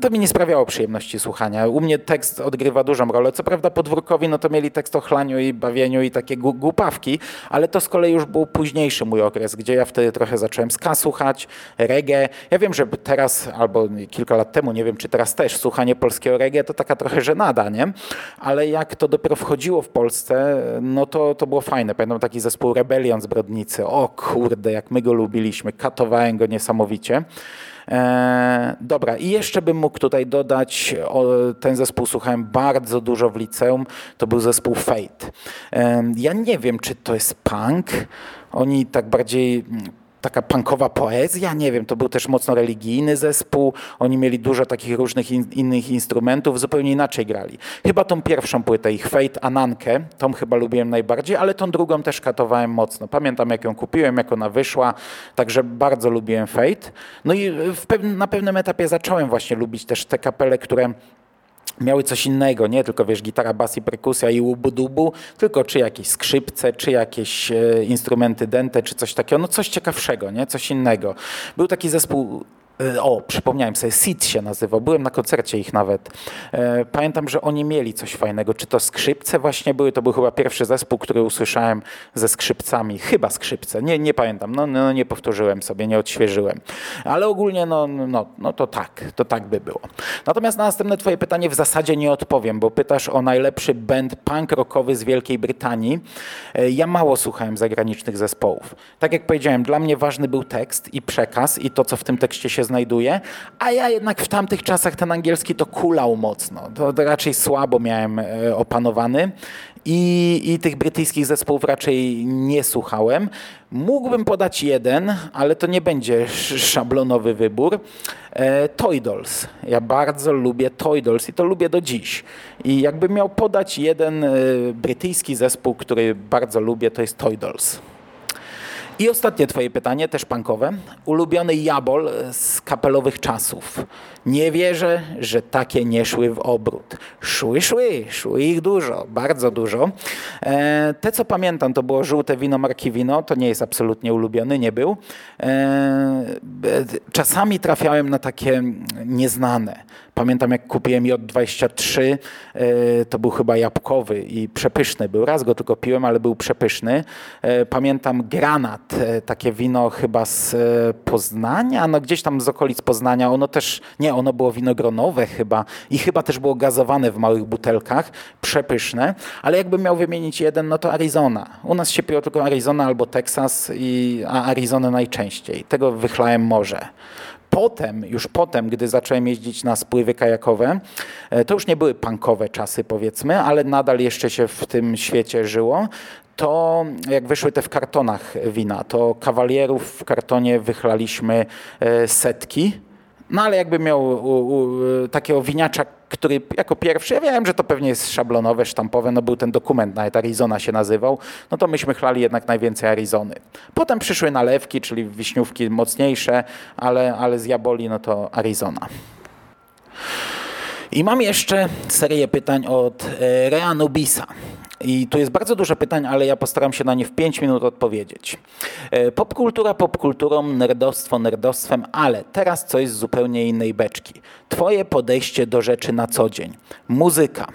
to mi nie sprawiało przyjemności słuchania. U mnie tekst odgrywa dużą rolę. Co prawda podwórkowi, no to mieli tekst o chlaniu i bawieniu i takie głupawki, ale to z kolei już był późniejszy mój okres, gdzie ja wtedy trochę zacząłem ska słuchać, reggae. Ja wiem, że teraz, albo kilka lat temu, nie wiem czy teraz też, słuchanie polskiego reggae to taka trochę żenada, nie? Ale jak to dopiero wchodziło w Polsce, no to, to było fajne fajne. Pamiętam taki zespół Rebellion z Brodnicy. O kurde, jak my go lubiliśmy. Katowałem go niesamowicie. E, dobra, i jeszcze bym mógł tutaj dodać, o, ten zespół słuchałem bardzo dużo w liceum, to był zespół Fate. E, ja nie wiem, czy to jest punk, oni tak bardziej taka punkowa poezja, nie wiem, to był też mocno religijny zespół, oni mieli dużo takich różnych in, innych instrumentów, zupełnie inaczej grali. Chyba tą pierwszą płytę ich, Fate Anankę, tą chyba lubiłem najbardziej, ale tą drugą też katowałem mocno. Pamiętam jak ją kupiłem, jak ona wyszła, także bardzo lubiłem Fate. No i pew na pewnym etapie zacząłem właśnie lubić też te kapele, które miały coś innego, nie tylko wiesz, gitara, bas i perkusja i łubu-dubu, tylko czy jakieś skrzypce, czy jakieś e, instrumenty dente, czy coś takiego, no coś ciekawszego, nie? coś innego. Był taki zespół o, przypomniałem sobie, Seed się nazywał, byłem na koncercie ich nawet. E, pamiętam, że oni mieli coś fajnego. Czy to skrzypce właśnie były? To był chyba pierwszy zespół, który usłyszałem ze skrzypcami. Chyba skrzypce, nie, nie pamiętam. No, no nie powtórzyłem sobie, nie odświeżyłem. Ale ogólnie, no, no, no to tak, to tak by było. Natomiast na następne twoje pytanie w zasadzie nie odpowiem, bo pytasz o najlepszy band punk rockowy z Wielkiej Brytanii. E, ja mało słuchałem zagranicznych zespołów. Tak jak powiedziałem, dla mnie ważny był tekst i przekaz i to, co w tym tekście się znajduje, a ja jednak w tamtych czasach ten angielski to kulał mocno. To, raczej słabo miałem e, opanowany i, i tych brytyjskich zespołów raczej nie słuchałem. Mógłbym podać jeden, ale to nie będzie szablonowy wybór. E. Ja bardzo lubię Toy Dolls i to lubię do dziś. I jakbym miał podać jeden e, brytyjski zespół, który bardzo lubię, to jest Toy Dolls. I ostatnie twoje pytanie, też pankowe. Ulubiony jabol z kapelowych czasów. Nie wierzę, że takie nie szły w obrót. Szły, szły, szły ich dużo, bardzo dużo. E, te, co pamiętam, to było żółte wino marki Wino, to nie jest absolutnie ulubiony, nie był. E, czasami trafiałem na takie nieznane. Pamiętam, jak kupiłem J23, e, to był chyba jabłkowy i przepyszny był. Raz go tylko piłem, ale był przepyszny. E, pamiętam Granat, e, takie wino chyba z Poznania, no gdzieś tam z okolic Poznania. Ono też, nie, ono było winogronowe chyba i chyba też było gazowane w małych butelkach, przepyszne. Ale jakbym miał wymienić jeden, no to Arizona. U nas się piło tylko Arizona albo Teksas, i, a Arizona najczęściej. Tego wychlałem morze. Potem, już potem, gdy zacząłem jeździć na spływy kajakowe, e, to już nie były punkowe czasy powiedzmy, ale nadal jeszcze się w tym świecie żyło, to jak wyszły te w kartonach wina, to kawalierów w kartonie wychlaliśmy e, setki, no ale jakby miał u, u, takiego winiacza, który jako pierwszy, ja wiem, że to pewnie jest szablonowe, sztampowe, no był ten dokument, nawet Arizona się nazywał, no to myśmy chlali jednak najwięcej Arizony. Potem przyszły nalewki, czyli wiśniówki mocniejsze, ale, ale z jaboli no to Arizona. I mam jeszcze serię pytań od e, Reanubisa. I tu jest bardzo dużo pytań, ale ja postaram się na nie w 5 minut odpowiedzieć. E, popkultura popkulturą, nerdostwo nerdostwem, ale teraz coś z zupełnie innej beczki. Twoje podejście do rzeczy na co dzień. Muzyka.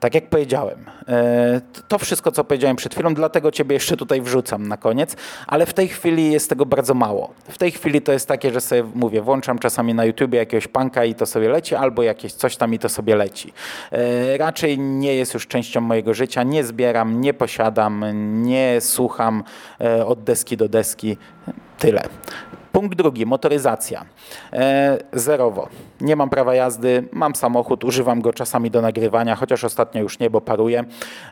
Tak jak powiedziałem, e, to wszystko, co powiedziałem przed chwilą, dlatego Ciebie jeszcze tutaj wrzucam na koniec, ale w tej chwili jest tego bardzo mało. W tej chwili to jest takie, że sobie mówię, włączam czasami na YouTubie jakiegoś punka i to sobie leci, albo jakieś coś tam i to sobie leci. E, raczej nie jest już częścią mojego życia, nie zbieram, nie posiadam, nie słucham e, od deski do deski. Tyle. Punkt drugi, motoryzacja. E, zerowo. Nie mam prawa jazdy, mam samochód, używam go czasami do nagrywania, chociaż ostatnio już nie, bo paruję.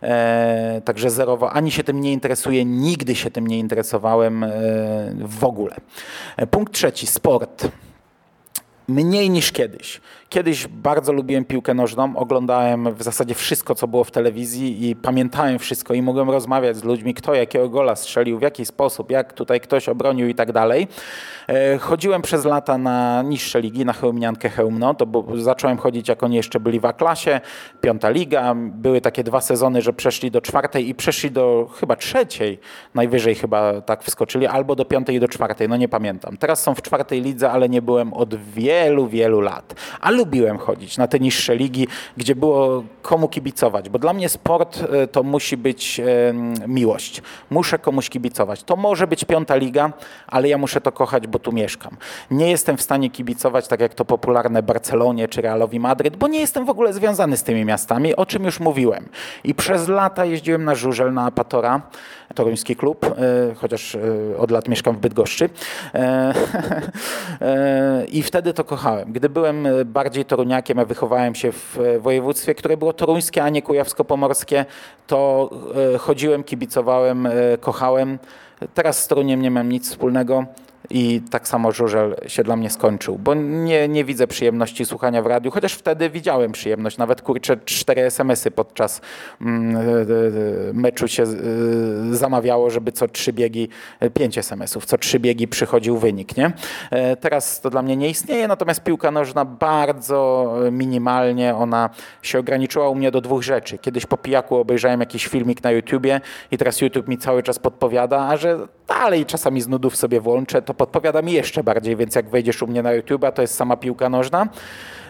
E, także zerowo. Ani się tym nie interesuję, nigdy się tym nie interesowałem e, w ogóle. E, punkt trzeci, sport. Mniej niż kiedyś. Kiedyś bardzo lubiłem piłkę nożną, oglądałem w zasadzie wszystko, co było w telewizji i pamiętałem wszystko i mogłem rozmawiać z ludźmi, kto jakiego gola strzelił, w jaki sposób, jak tutaj ktoś obronił i tak dalej. E, chodziłem przez lata na niższe ligi, na Chełmniankę Chełmno, to bo zacząłem chodzić, jak oni jeszcze byli w A-klasie, piąta liga, były takie dwa sezony, że przeszli do czwartej i przeszli do chyba trzeciej, najwyżej chyba tak wskoczyli, albo do piątej i do czwartej, no nie pamiętam. Teraz są w czwartej lidze, ale nie byłem od wielu, wielu lat. Ale lubiłem chodzić na te niższe ligi, gdzie było komu kibicować, bo dla mnie sport e, to musi być miłość. Muszę komuś kibicować. To może być piąta liga, ale ja muszę to kochać, bo tu mieszkam. Nie jestem w stanie kibicować tak jak to popularne Barcelonie czy Realowi Madryt, bo nie jestem w ogóle związany z tymi miastami, o czym już mówiłem. I przez lata jeździłem na żużel, na Apatora, toruński klub, e, chociaż e, od lat mieszkam w Bydgoszczy. I wtedy to kochałem. Gdy byłem bardziej toruniakiem, a wychowałem się w województwie, które było toruńskie, a nie kujawsko-pomorskie, to chodziłem, kibicowałem, kochałem. Teraz z Toruniem nie mam nic wspólnego i tak samo żużel się dla mnie skończył, bo nie, nie widzę przyjemności słuchania w radiu, chociaż wtedy widziałem przyjemność, nawet kurczę cztery SMS-y podczas mm, e, e, meczu się e, zamawiało, żeby co trzy biegi, pięć SMS-ów, co trzy biegi przychodził wynik, nie? Teraz to dla mnie nie istnieje, natomiast piłka nożna bardzo minimalnie, ona się ograniczyła u mnie do dwóch rzeczy. Kiedyś po pijaku obejrzałem jakiś filmik na YouTubie i teraz YouTube mi cały czas podpowiada, a że dalej czasami z nudów sobie włączę, to podpowiada mi jeszcze bardziej, więc jak wejdziesz u mnie na YouTube'a, to jest sama piłka nożna.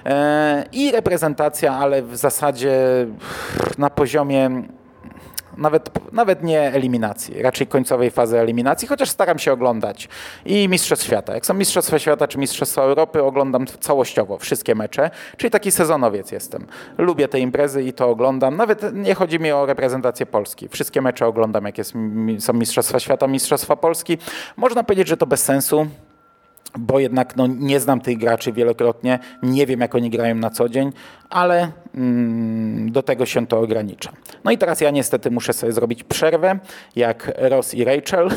E, I reprezentacja, ale w zasadzie na poziomie nawet, nawet nie eliminacji, raczej końcowej fazy eliminacji, chociaż staram się oglądać i Mistrzostw Świata. Jak są Mistrzostwa Świata czy Mistrzostwa Europy, oglądam całościowo wszystkie mecze, czyli taki sezonowiec jestem. Lubię te imprezy i to oglądam. Nawet nie chodzi mi o reprezentację Polski. Wszystkie mecze oglądam, jak jest, są Mistrzostwa Świata, Mistrzostwa Polski. Można powiedzieć, że to bez sensu, bo jednak no, nie znam tych graczy wielokrotnie, nie wiem jak oni grają na co dzień, ale mm, do tego się to ogranicza. No i teraz ja niestety muszę sobie zrobić przerwę, jak Ross i Rachel,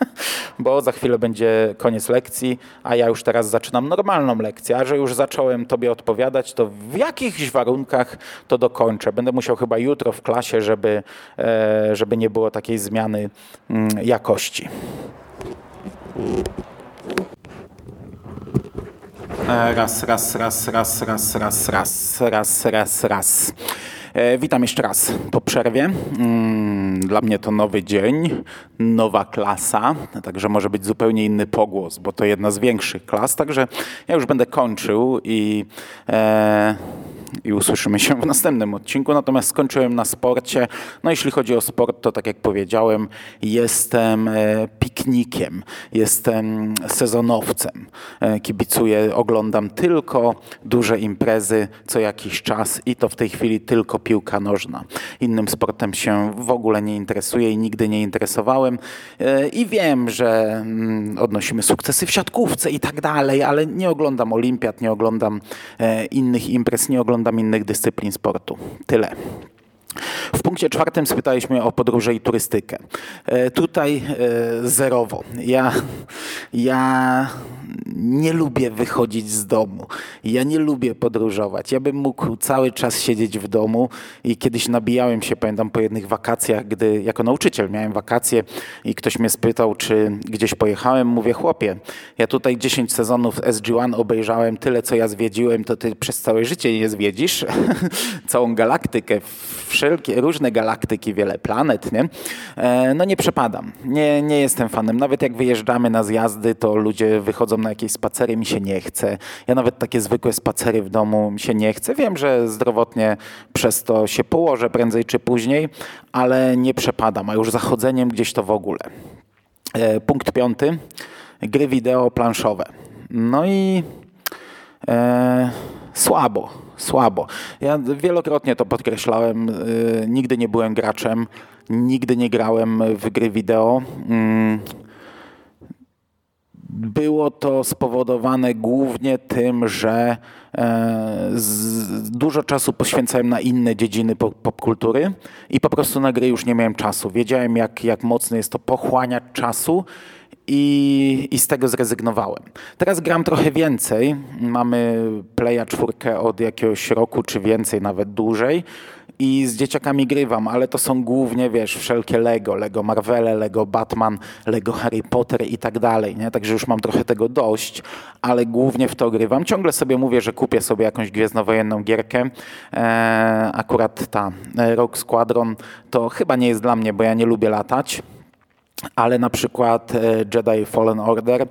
bo za chwilę będzie koniec lekcji, a ja już teraz zaczynam normalną lekcję, a że już zacząłem Tobie odpowiadać, to w jakichś warunkach to dokończę. Będę musiał chyba jutro w klasie, żeby, e, żeby nie było takiej zmiany mm, jakości. Raz, raz, raz, raz, raz, raz, raz, raz, raz, raz. Witam jeszcze raz po przerwie. Dla mnie to nowy dzień, nowa klasa, także może być zupełnie inny pogłos, bo to jedna z większych klas. Także ja już będę kończył i. E, i usłyszymy się w następnym odcinku. Natomiast skończyłem na sporcie. No jeśli chodzi o sport, to tak jak powiedziałem, jestem e, piknikiem, jestem sezonowcem. E, kibicuję, oglądam tylko duże imprezy co jakiś czas i to w tej chwili tylko piłka nożna. Innym sportem się w ogóle nie interesuję i nigdy nie interesowałem. E, I wiem, że mm, odnosimy sukcesy w siatkówce i tak dalej, ale nie oglądam olimpiad, nie oglądam innych imprez, nie oglądam oglądam innych dyscyplin sportu. Tyle. W punkcie czwartym spytaliśmy o podróże i turystykę. E, tutaj e, zerowo. Ja, ja nie lubię wychodzić z domu. Ja nie lubię podróżować. Ja bym mógł cały czas siedzieć w domu i kiedyś nabijałem się, pamiętam, po jednych wakacjach, gdy jako nauczyciel miałem wakacje i ktoś mnie spytał, czy gdzieś pojechałem. Mówię, chłopie, ja tutaj 10 sezonów SG-1 obejrzałem, tyle co ja zwiedziłem, to ty przez całe życie nie zwiedzisz. Całą galaktykę, wszelkie różne galaktyki, wiele planet, nie? E, no nie przepadam. Nie, nie jestem fanem. Nawet jak wyjeżdżamy na zjazdy, to ludzie wychodzą na jakieś spacery, mi się nie chce. Ja nawet takie zwykłe spacery w domu mi się nie chce. Wiem, że zdrowotnie przez to się położę prędzej czy później, ale nie przepadam, a już zachodzeniem gdzieś to w ogóle. E, punkt piąty. Gry wideo planszowe. No i e, słabo, słabo. Ja wielokrotnie to podkreślałem. E, nigdy nie byłem graczem, nigdy nie grałem w gry wideo. Mm było to spowodowane głównie tym, że e, dużo czasu poświęcałem na inne dziedziny popkultury i po prostu na gry już nie miałem czasu. Wiedziałem, jak, jak mocno jest to pochłaniać czasu i, i z tego zrezygnowałem. Teraz gram trochę więcej. Mamy Playa 4 od jakiegoś roku czy więcej, nawet dłużej i z dzieciakami grywam, ale to są głównie, wiesz, wszelkie Lego, Lego Marvele, Lego Batman, Lego Harry Potter i tak dalej, nie? Także już mam trochę tego dość, ale głównie w to grywam. Ciągle sobie mówię, że kupię sobie jakąś gwiezdnowojenną gierkę. Eee, akurat ta e, Rogue Squadron to chyba nie jest dla mnie, bo ja nie lubię latać, ale na przykład e, Jedi Fallen Order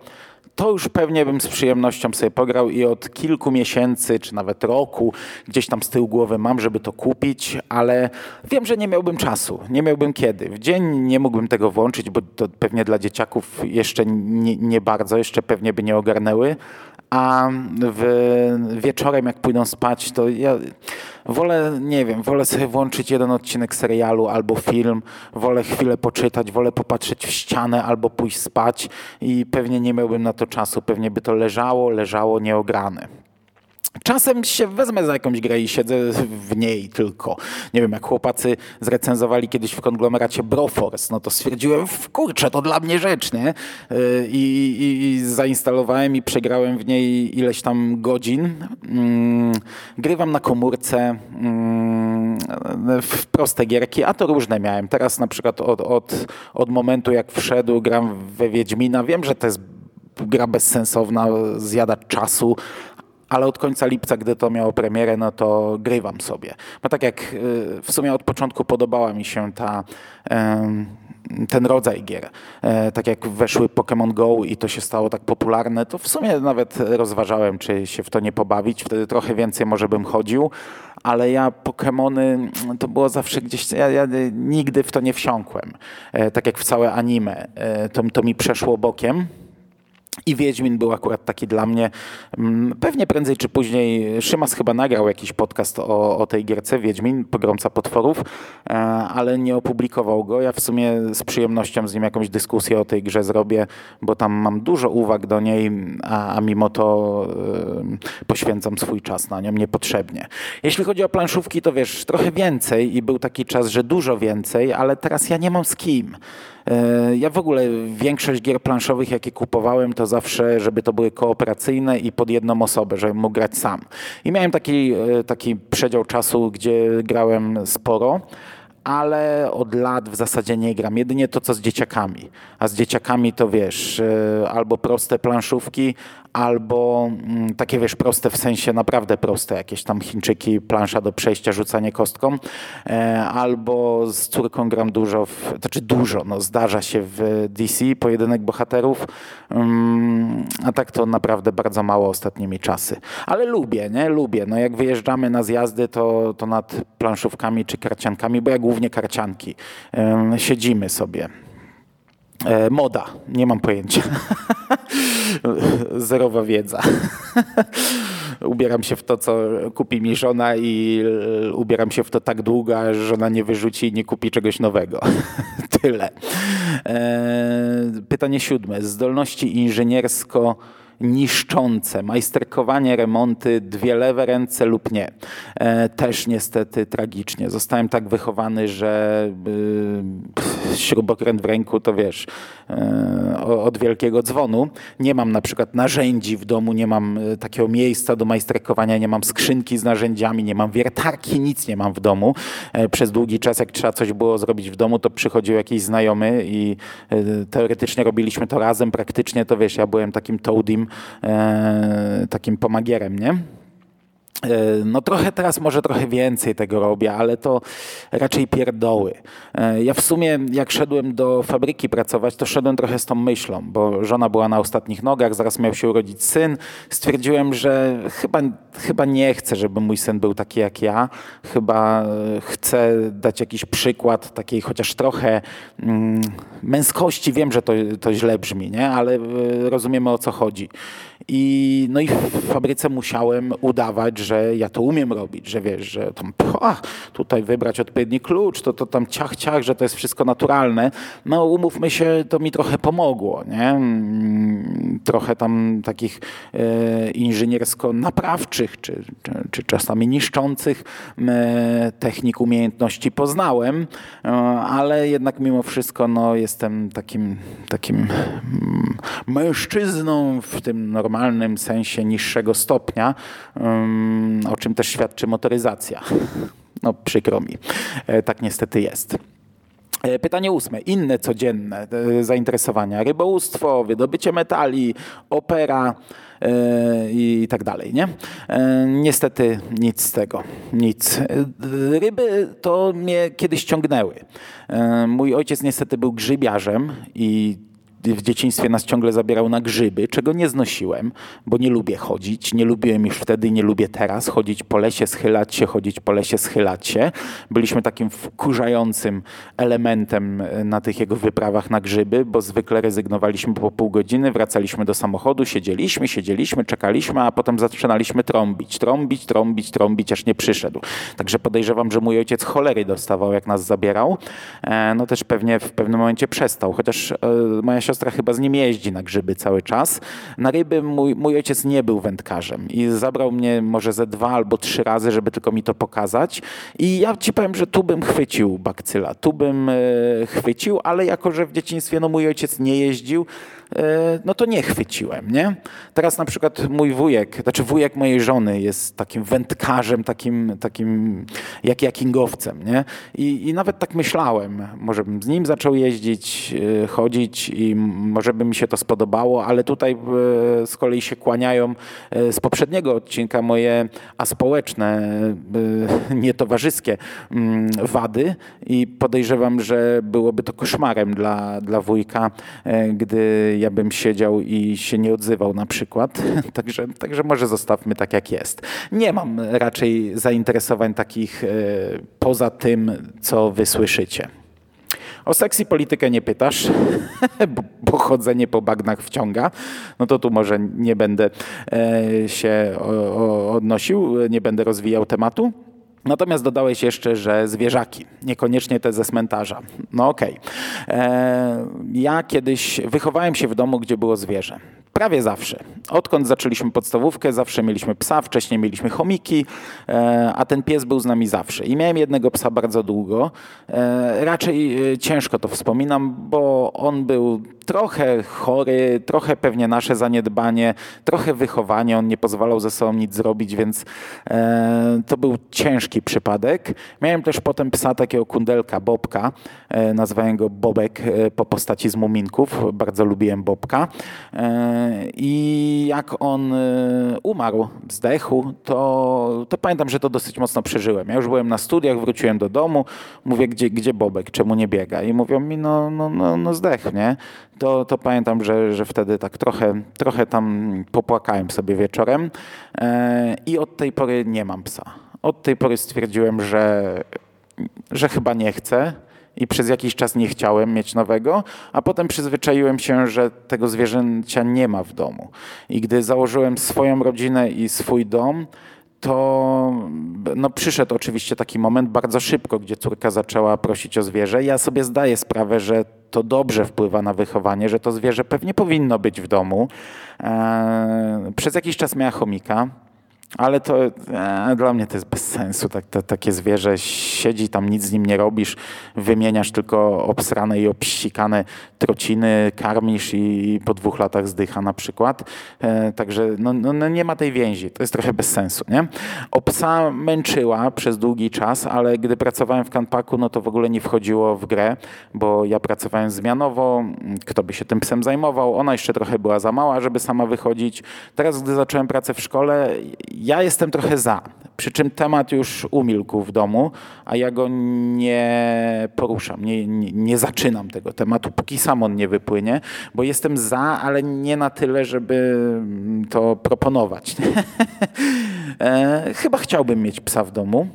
to już pewnie bym z przyjemnością sobie pograł i od kilku miesięcy, czy nawet roku gdzieś tam z tyłu głowy mam, żeby to kupić, ale wiem, że nie miałbym czasu, nie miałbym kiedy. W dzień nie mógłbym tego włączyć, bo to pewnie dla dzieciaków jeszcze nie, nie bardzo, jeszcze pewnie by nie ogarnęły, a w, wieczorem jak pójdą spać, to ja wolę, nie wiem, wolę sobie włączyć jeden odcinek serialu albo film, wolę chwilę poczytać, wolę popatrzeć w ścianę albo pójść spać i pewnie nie miałbym na to czasu, pewnie by to leżało, leżało nieograne. Czasem się wezmę za jakąś grę i siedzę w niej tylko. Nie wiem, jak chłopacy zrecenzowali kiedyś w konglomeracie Broforce, no to stwierdziłem, kurczę, to dla mnie rzecz, nie? I, i, i zainstalowałem i przegrałem w niej ileś tam godzin. Mm, grywam na komórce mm, w proste gierki, a to różne miałem. Teraz na przykład od, od, od momentu, jak wszedł, gram we Wiedźmina. Wiem, że to jest gra bezsensowna, zjada czasu, ale od końca lipca, gdy to miało premierę, no to grywam sobie. Bo tak jak y, w sumie od początku podobała mi się ta, ten rodzaj gier. E, tak jak weszły Pokémon Go i to się stało tak popularne, to w sumie nawet rozważałem, czy się w to nie pobawić. Wtedy trochę więcej może bym chodził, ale ja Pokémony to było zawsze gdzieś, ja, ja nigdy w to nie wsiąkłem. E, tak jak w całe anime. E, to, to mi przeszło bokiem. I Wiedźmin był akurat taki dla mnie. Mm, pewnie prędzej czy później Szymas chyba nagrał jakiś podcast o, o tej gierce Wiedźmin, Pogromca Potworów, e, ale nie opublikował go. Ja w sumie z przyjemnością z nim jakąś dyskusję o tej grze zrobię, bo tam mam dużo uwag do niej, a, a mimo to y, poświęcam swój czas na nią niepotrzebnie. Jeśli chodzi o planszówki, to wiesz, trochę więcej i był taki czas, że dużo więcej, ale teraz ja nie mam z kim. E, ja w ogóle większość gier planszowych, jakie kupowałem, to zawsze, żeby to były kooperacyjne i pod jedną osobę, żebym mógł grać sam. I miałem taki, e, taki przedział czasu, gdzie grałem sporo ale od lat w zasadzie nie gram. Jedynie to, co z dzieciakami. A z dzieciakami to wiesz, e, albo proste planszówki, albo mm, takie wiesz, proste w sensie naprawdę proste, jakieś tam Chińczyki, plansza do przejścia, rzucanie kostką, e, albo z córką gram dużo, w, znaczy dużo, no zdarza się w DC, pojedynek bohaterów, mm, a tak to naprawdę bardzo mało ostatnimi czasy. Ale lubię, nie? Lubię. No jak wyjeżdżamy na zjazdy, to, to nad planszówkami czy karciankami, bo ja głównie karcianki, siedzimy sobie. E, moda, nie mam pojęcia. Zerowa wiedza. ubieram się w to, co kupi mi żona i ubieram się w to tak długo, aż żona nie wyrzuci i nie kupi czegoś nowego. Tyle. E, pytanie siódme. Zdolności inżyniersko niszczące, majsterkowanie, remonty, dwie lewe ręce lub nie. E, też niestety tragicznie. Zostałem tak wychowany, że y, śrubokręt w ręku to wiesz, od wielkiego dzwonu. Nie mam na przykład narzędzi w domu, nie mam e, takiego miejsca do majsterkowania, nie mam skrzynki z narzędziami, nie mam wiertarki, nic nie mam w domu. Przez długi czas, jak trzeba coś było zrobić w domu, to przychodził jakiś znajomy i teoretycznie robiliśmy to razem, praktycznie to wiesz, ja byłem takim toadim e, takim pomagierem, nie? E, no trochę teraz może trochę więcej tego robię, ale to raczej pierdoły. E, ja w sumie jak szedłem do fabryki pracować, to szedłem trochę z tą myślą, bo żona była na ostatnich nogach, zaraz miał się urodzić syn. Stwierdziłem, że chyba, chyba nie chcę, żeby mój syn był taki jak ja. Chyba e, chcę dać jakiś przykład takiej chociaż trochę mm, męskości. Wiem, że to, to źle brzmi, nie? ale rozumiemy o co chodzi. I, no i w fabryce musiałem udawać, że ja to umiem robić, że wiesz, że tam ach, tutaj wybrać odpowiedni klucz, to, to tam ciach, ciach, że to jest wszystko naturalne. No umówmy się, to mi trochę pomogło, nie? Mm, trochę tam takich e, inżyniersko-naprawczych, czy, czy, czy, czasami niszczących e, technik, umiejętności poznałem, e, ale jednak mimo wszystko no, jestem takim, takim mm, mężczyzną w tym normalnym sensie niższego stopnia, o czym też świadczy motoryzacja. No przykro mi, e, tak niestety jest. E, pytanie ósme. Inne codzienne e, zainteresowania. Rybołówstwo, wydobycie metali, opera i tak dalej. Nie? Niestety nic z tego. Nic. Ryby to mnie kiedyś ciągnęły. Mój ojciec niestety był grzybiarzem i w dzieciństwie nas ciągle zabierał na grzyby, czego nie znosiłem, bo nie lubię chodzić. Nie lubiłem już wtedy, nie lubię teraz chodzić po lesie, schylać się, chodzić po lesie, schylać się. Byliśmy takim wkurzającym elementem e, na tych jego wyprawach na grzyby, bo zwykle rezygnowaliśmy po pół godziny, wracaliśmy do samochodu, siedzieliśmy, siedzieliśmy, czekaliśmy, a potem zaczynaliśmy trąbić, trąbić, trąbić, trąbić, aż nie przyszedł. Także podejrzewam, że mój ojciec cholery dostawał, jak nas zabierał. E, no też pewnie w pewnym momencie przestał, chociaż e, moja siostra chyba z nim jeździ na grzyby cały czas. Na ryby mój, mój ojciec nie był wędkarzem i zabrał mnie może ze dwa albo trzy razy, żeby tylko mi to pokazać. I ja ci powiem, że tu bym chwycił bakcyla, tu bym e, chwycił, ale jako, że w dzieciństwie no, mój ojciec nie jeździł, no to nie chwyciłem, nie? Teraz na przykład mój wujek, znaczy wujek mojej żony jest takim wędkarzem, takim, takim jak jakingowcem, nie? I, I nawet tak myślałem, może bym z nim zaczął jeździć, e, chodzić i może by mi się to spodobało, ale tutaj e, z kolei się kłaniają z poprzedniego odcinka moje aspołeczne, nietowarzyskie mm, wady i podejrzewam, że byłoby to koszmarem dla, dla wujka, gdy ja bym siedział i się nie odzywał na przykład. Także, także może zostawmy tak jak jest. Nie mam raczej zainteresowań takich e, poza tym, co wy słyszycie. O seks i politykę nie pytasz, bo chodzenie po bagnach wciąga. No to tu może nie będę e, się odnosił, nie będę rozwijał tematu. Natomiast dodałeś jeszcze, że zwierzaki, niekoniecznie te ze cmentarza. No okej. Okay. E, ja kiedyś wychowałem się w domu, gdzie było zwierzę. Prawie zawsze. Odkąd zaczęliśmy podstawówkę, zawsze mieliśmy psa, wcześniej mieliśmy chomiki, e, a ten pies był z nami zawsze. I miałem jednego psa bardzo długo. E, raczej e, ciężko to wspominam, bo on był trochę chory, trochę pewnie nasze zaniedbanie, trochę wychowanie. On nie pozwalał ze sobą nic zrobić, więc to był ciężki przypadek. Miałem też potem psa takiego kundelka, Bobka. Nazwałem go Bobek po postaci z Muminków. Bardzo lubiłem Bobka. I jak on y, umarł, zdechł, to, to pamiętam, że to dosyć mocno przeżyłem. Ja już byłem na studiach, wróciłem do domu, mówię, gdzie, gdzie Bobek, czemu nie biega? I mówią mi, no, no, no, no nie? To, to pamiętam, że, że wtedy tak trochę, trochę tam popłakałem sobie wieczorem e, i od tej pory nie mam psa. Od tej pory stwierdziłem, że, że chyba nie chcę i przez jakiś czas nie chciałem mieć nowego, a potem przyzwyczaiłem się, że tego zwierzęcia nie ma w domu. I gdy założyłem swoją rodzinę i swój dom, to no, przyszedł oczywiście taki moment bardzo szybko, gdzie córka zaczęła prosić o zwierzę. Ja sobie zdaję sprawę, że to dobrze wpływa na wychowanie, że to zwierzę pewnie powinno być w domu. Eee, przez jakiś czas miała chomika. Ale to e, dla mnie to jest bez sensu. Tak, takie zwierzę siedzi tam, nic z nim nie robisz, wymieniasz tylko obsrane i obsikane trociny, karmisz i, po dwóch latach zdycha na przykład. E, także no, no, no, nie ma tej więzi. To jest trochę bez sensu. Nie? O psa męczyła przez długi czas, ale gdy pracowałem w Kanpaku, no to w ogóle nie wchodziło w grę, bo ja pracowałem zmianowo, kto by się tym psem zajmował. Ona jeszcze trochę była za mała, żeby sama wychodzić. Teraz, gdy zacząłem pracę w szkole, ja jestem trochę za, przy czym temat już umilkł w domu, a ja go nie poruszam, nie, nie, nie zaczynam tego tematu, póki sam on nie wypłynie, bo jestem za, ale nie na tyle, żeby to proponować. e, chyba chciałbym mieć psa w domu.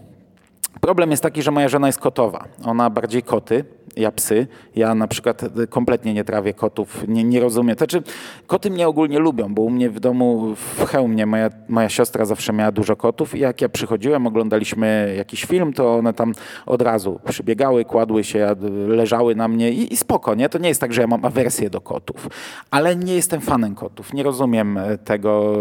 Problem jest taki, że moja żona jest kotowa. Ona bardziej koty ja psy. Ja na przykład kompletnie nie trawię kotów, nie, nie rozumiem. Znaczy, koty mnie ogólnie lubią, bo u mnie w domu w Chełmie moja, moja siostra zawsze miała dużo kotów i jak ja przychodziłem, oglądaliśmy jakiś film, to one tam od razu przybiegały, kładły się, leżały na mnie i, i spoko, nie? To nie jest tak, że ja mam awersję do kotów, ale nie jestem fanem kotów. Nie rozumiem tego.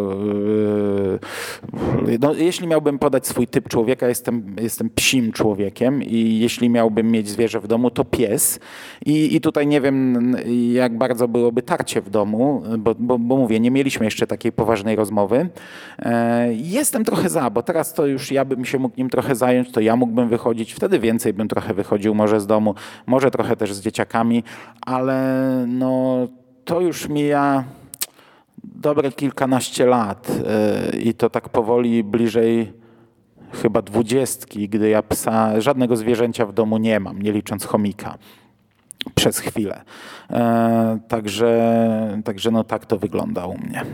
Yy, no, jeśli miałbym podać swój typ człowieka, jestem, jestem psim człowiekiem i jeśli miałbym mieć zwierzę w domu, to pies. I, I tutaj nie wiem, jak bardzo byłoby tarcie w domu, bo, bo, bo mówię, nie mieliśmy jeszcze takiej poważnej rozmowy. E, jestem trochę za, bo teraz to już ja bym się mógł nim trochę zająć, to ja mógłbym wychodzić, wtedy więcej bym trochę wychodził może z domu, może trochę też z dzieciakami, ale no to już mija dobre kilkanaście lat e, i to tak powoli bliżej chyba dwudziestki, gdy ja psa, żadnego zwierzęcia w domu nie mam, nie licząc chomika. przez chwilę. E, także, także no tak to wygląda u mnie.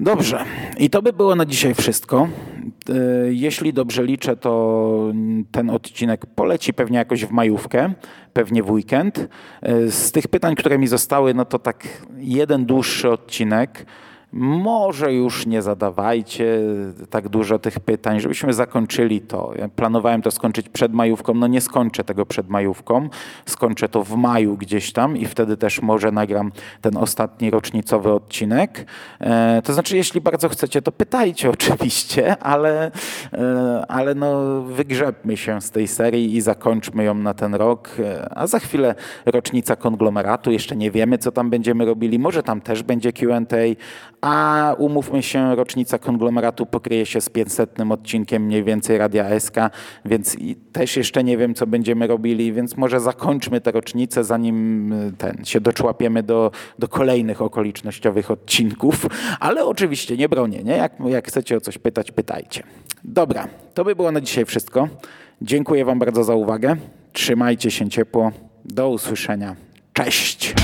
Dobrze, i to by było na dzisiaj wszystko. E, jeśli dobrze liczę, to ten odcinek poleci pewnie jakoś w majówkę, pewnie w weekend. E, z tych pytań, które mi zostały, no to tak jeden dłuższy odcinek może już nie zadawajcie tak dużo tych pytań, żebyśmy zakończyli to. Ja planowałem to skończyć przed majówką, no nie skończę tego przed majówką, skończę to w maju gdzieś tam i wtedy też może nagram ten ostatni rocznicowy odcinek. E, to znaczy, jeśli bardzo chcecie, to pytajcie oczywiście, ale, e, ale no wygrzebmy się z tej serii i zakończmy ją na ten rok, e, a za chwilę rocznica konglomeratu, jeszcze nie wiemy, co tam będziemy robili, może tam też będzie Q&A, a umówmy się, rocznica konglomeratu pokryje się z 500 odcinkiem mniej więcej Radia SK, więc też jeszcze nie wiem, co będziemy robili, więc może zakończmy tę rocznicę, zanim y, ten, się doczłapiemy do, do kolejnych okolicznościowych odcinków, ale oczywiście nie bronię, nie? Jak, jak chcecie o coś pytać, pytajcie. Dobra, to by było na dzisiaj wszystko. Dziękuję Wam bardzo za uwagę. Trzymajcie się ciepło. Do usłyszenia. Cześć!